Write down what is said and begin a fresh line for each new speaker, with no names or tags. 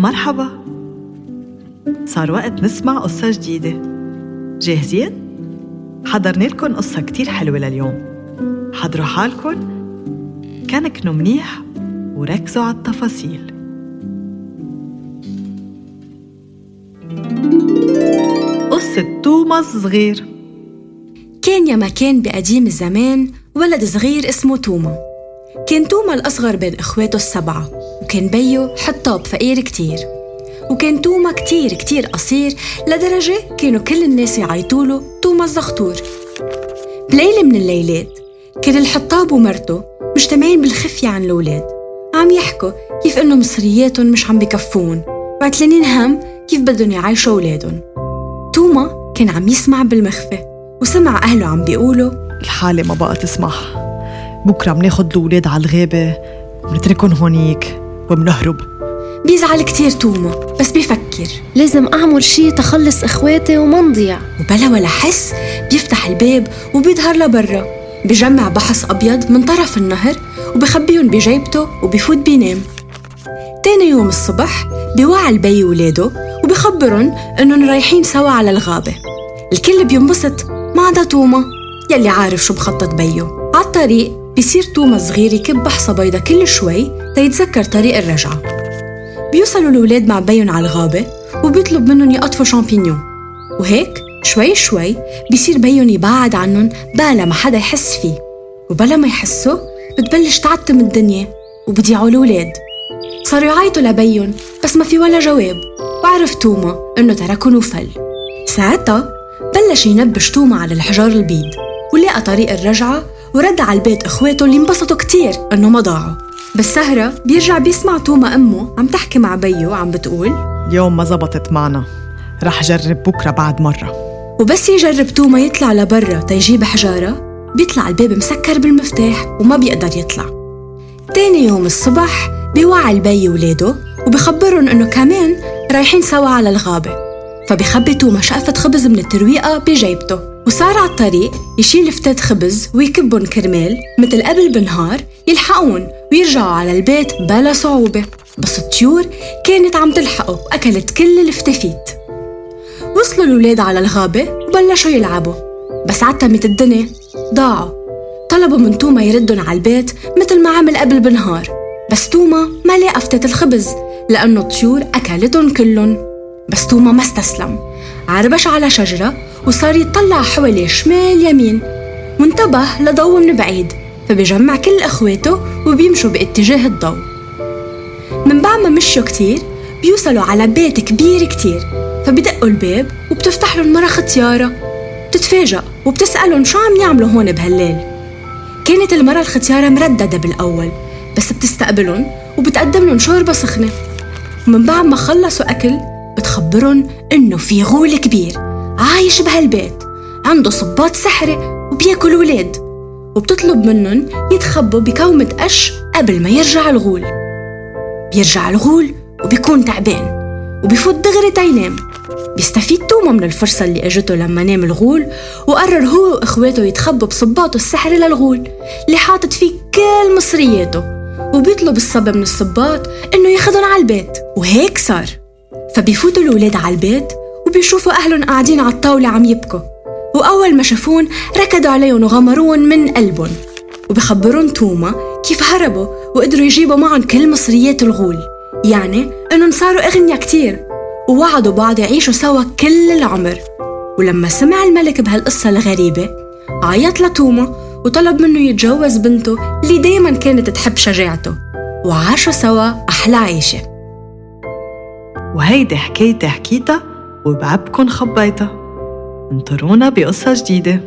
مرحبا. صار وقت نسمع قصة جديدة. جاهزين؟ حضرنا لكم قصة كتير حلوة لليوم. حضروا حالكم. كنكنوا منيح وركزوا على التفاصيل. قصة توماس صغير.
كان يا ما كان بقديم الزمان ولد صغير اسمه توما. كان توما الأصغر بين إخواته السبعة. وكان بيو حطاب فقير كتير. وكان توما كتير كتير قصير لدرجة كانوا كل الناس يعيطوله توما الزغطور. بليلة من الليلات كان الحطاب ومرته مجتمعين بالخفية عن الأولاد. عم يحكوا كيف إنه مصرياتهم مش عم بكفون. وعتلانين هم كيف بدهم يعيشوا أولادهم. توما كان عم يسمع بالمخفى وسمع أهله عم بيقولوا
الحالة ما بقى تسمح. بكرة مناخد الأولاد على الغابة ومنتركن هونيك. ومنهرب.
بيزعل كتير توما بس بيفكر.
لازم أعمل شي تخلص إخواتي وما نضيع
وبلا ولا حس بيفتح الباب وبيظهر لبرا. بجمع بحص أبيض من طرف النهر وبخبيهم بجيبته وبفوت بينام. تاني يوم الصبح بيوعى البي ولاده وبخبرن إنهم رايحين سوا على الغابة. الكل بينبسط. ما عدا توما يلي عارف شو بخطط بيو. عالطريق بيصير توما صغير يكب بحصة بيضة كل شوي تيتذكر طريق الرجعة. بيوصلوا الولاد مع بيون على الغابة وبيطلب منهم يقطفوا شامبينيون. وهيك شوي شوي بيصير بيون يبعد عنهم بلا ما حدا يحس فيه. وبلا ما يحسوا بتبلش تعتم الدنيا وبضيعوا الولاد صاروا يعيطوا لبيون بس ما في ولا جواب. وعرف توما إنه تركن وفل. ساعتها بلش ينبش توما على الحجار البيض. ولقى طريق الرجعة ورد على البيت اخواته اللي انبسطوا كتير انه ما ضاعوا. بالسهرة بيرجع بيسمع توما أمه عم تحكي مع بيو عم بتقول
اليوم ما زبطت معنا. رح جرب بكرة بعد مرة.
وبس يجرب توما يطلع لبرا تيجيب حجارة بيطلع الباب مسكر بالمفتاح وما بيقدر يطلع. تاني يوم الصبح بيوعي البي ولاده وبخبرهم إنه كمان رايحين سوا على الغابة. فبيخبي توما شقفة خبز من الترويقة بجيبته. وصار على الطريق يشيل فتات خبز ويكبن كرمال مثل قبل بنهار يلحقون ويرجعوا على البيت بلا صعوبة. بس الطيور كانت عم تلحقه وأكلت كل الفتافيت وصلوا الولاد على الغابة وبلشوا يلعبوا. بس عتمت الدنيا ضاعوا. طلبوا من توما يردن على البيت مثل ما عمل قبل بنهار بس توما ما لقى فتات الخبز لأنه الطيور أكلتهم كلهم. بس توما ما استسلم. عربش على شجرة وصار يطلع حواليه شمال يمين. وانتبه لضوء من بعيد فبيجمع كل إخواته وبيمشوا باتجاه الضوء. من بعد ما مشوا كتير بيوصلوا على بيت كبير كتير. فبدقوا الباب وبتفتح لهم مرة ختيارة. بتتفاجأ وبتسألهم شو عم يعملوا هون بهالليل. كانت المرة الختيارة مرددة بالأول بس بتستقبلهم وبتقدم لهم شوربة سخنة. ومن بعد ما خلصوا أكل بتخبرهم إنه في غول كبير عايش بهالبيت. عنده صباط سحري وبياكل ولاد. وبتطلب منهم يتخبوا بكومة قش قبل ما يرجع الغول. بيرجع الغول وبيكون تعبان وبيفوت دغري تينام بيستفيد توما من الفرصة اللي إجته لما نام الغول وقرر هو وإخواته يتخبوا بصباطه السحري للغول اللي حاطط فيه كل مصرياته. وبيطلب الصبي من الصباط إنه ياخدهم على البيت وهيك صار. فبيفوتوا الولاد على البيت وبيشوفوا أهلهم قاعدين على الطاولة عم يبكوا. وأول ما شافون ركضوا عليهم وغمروهم من قلبهم وبخبرون توما كيف هربوا وقدروا يجيبوا معهم كل مصريات الغول. يعني إنهم صاروا أغنياء كتير ووعدوا بعض يعيشوا سوا كل العمر. ولما سمع الملك بهالقصة الغريبة عيط لتوما وطلب منه يتجوز بنته اللي دايما كانت تحب شجاعته وعاشوا سوا أحلى عيشة.
وهيدي حكايتي حكيتها وبعبكن خبيتها. انطرونا بقصة جديدة.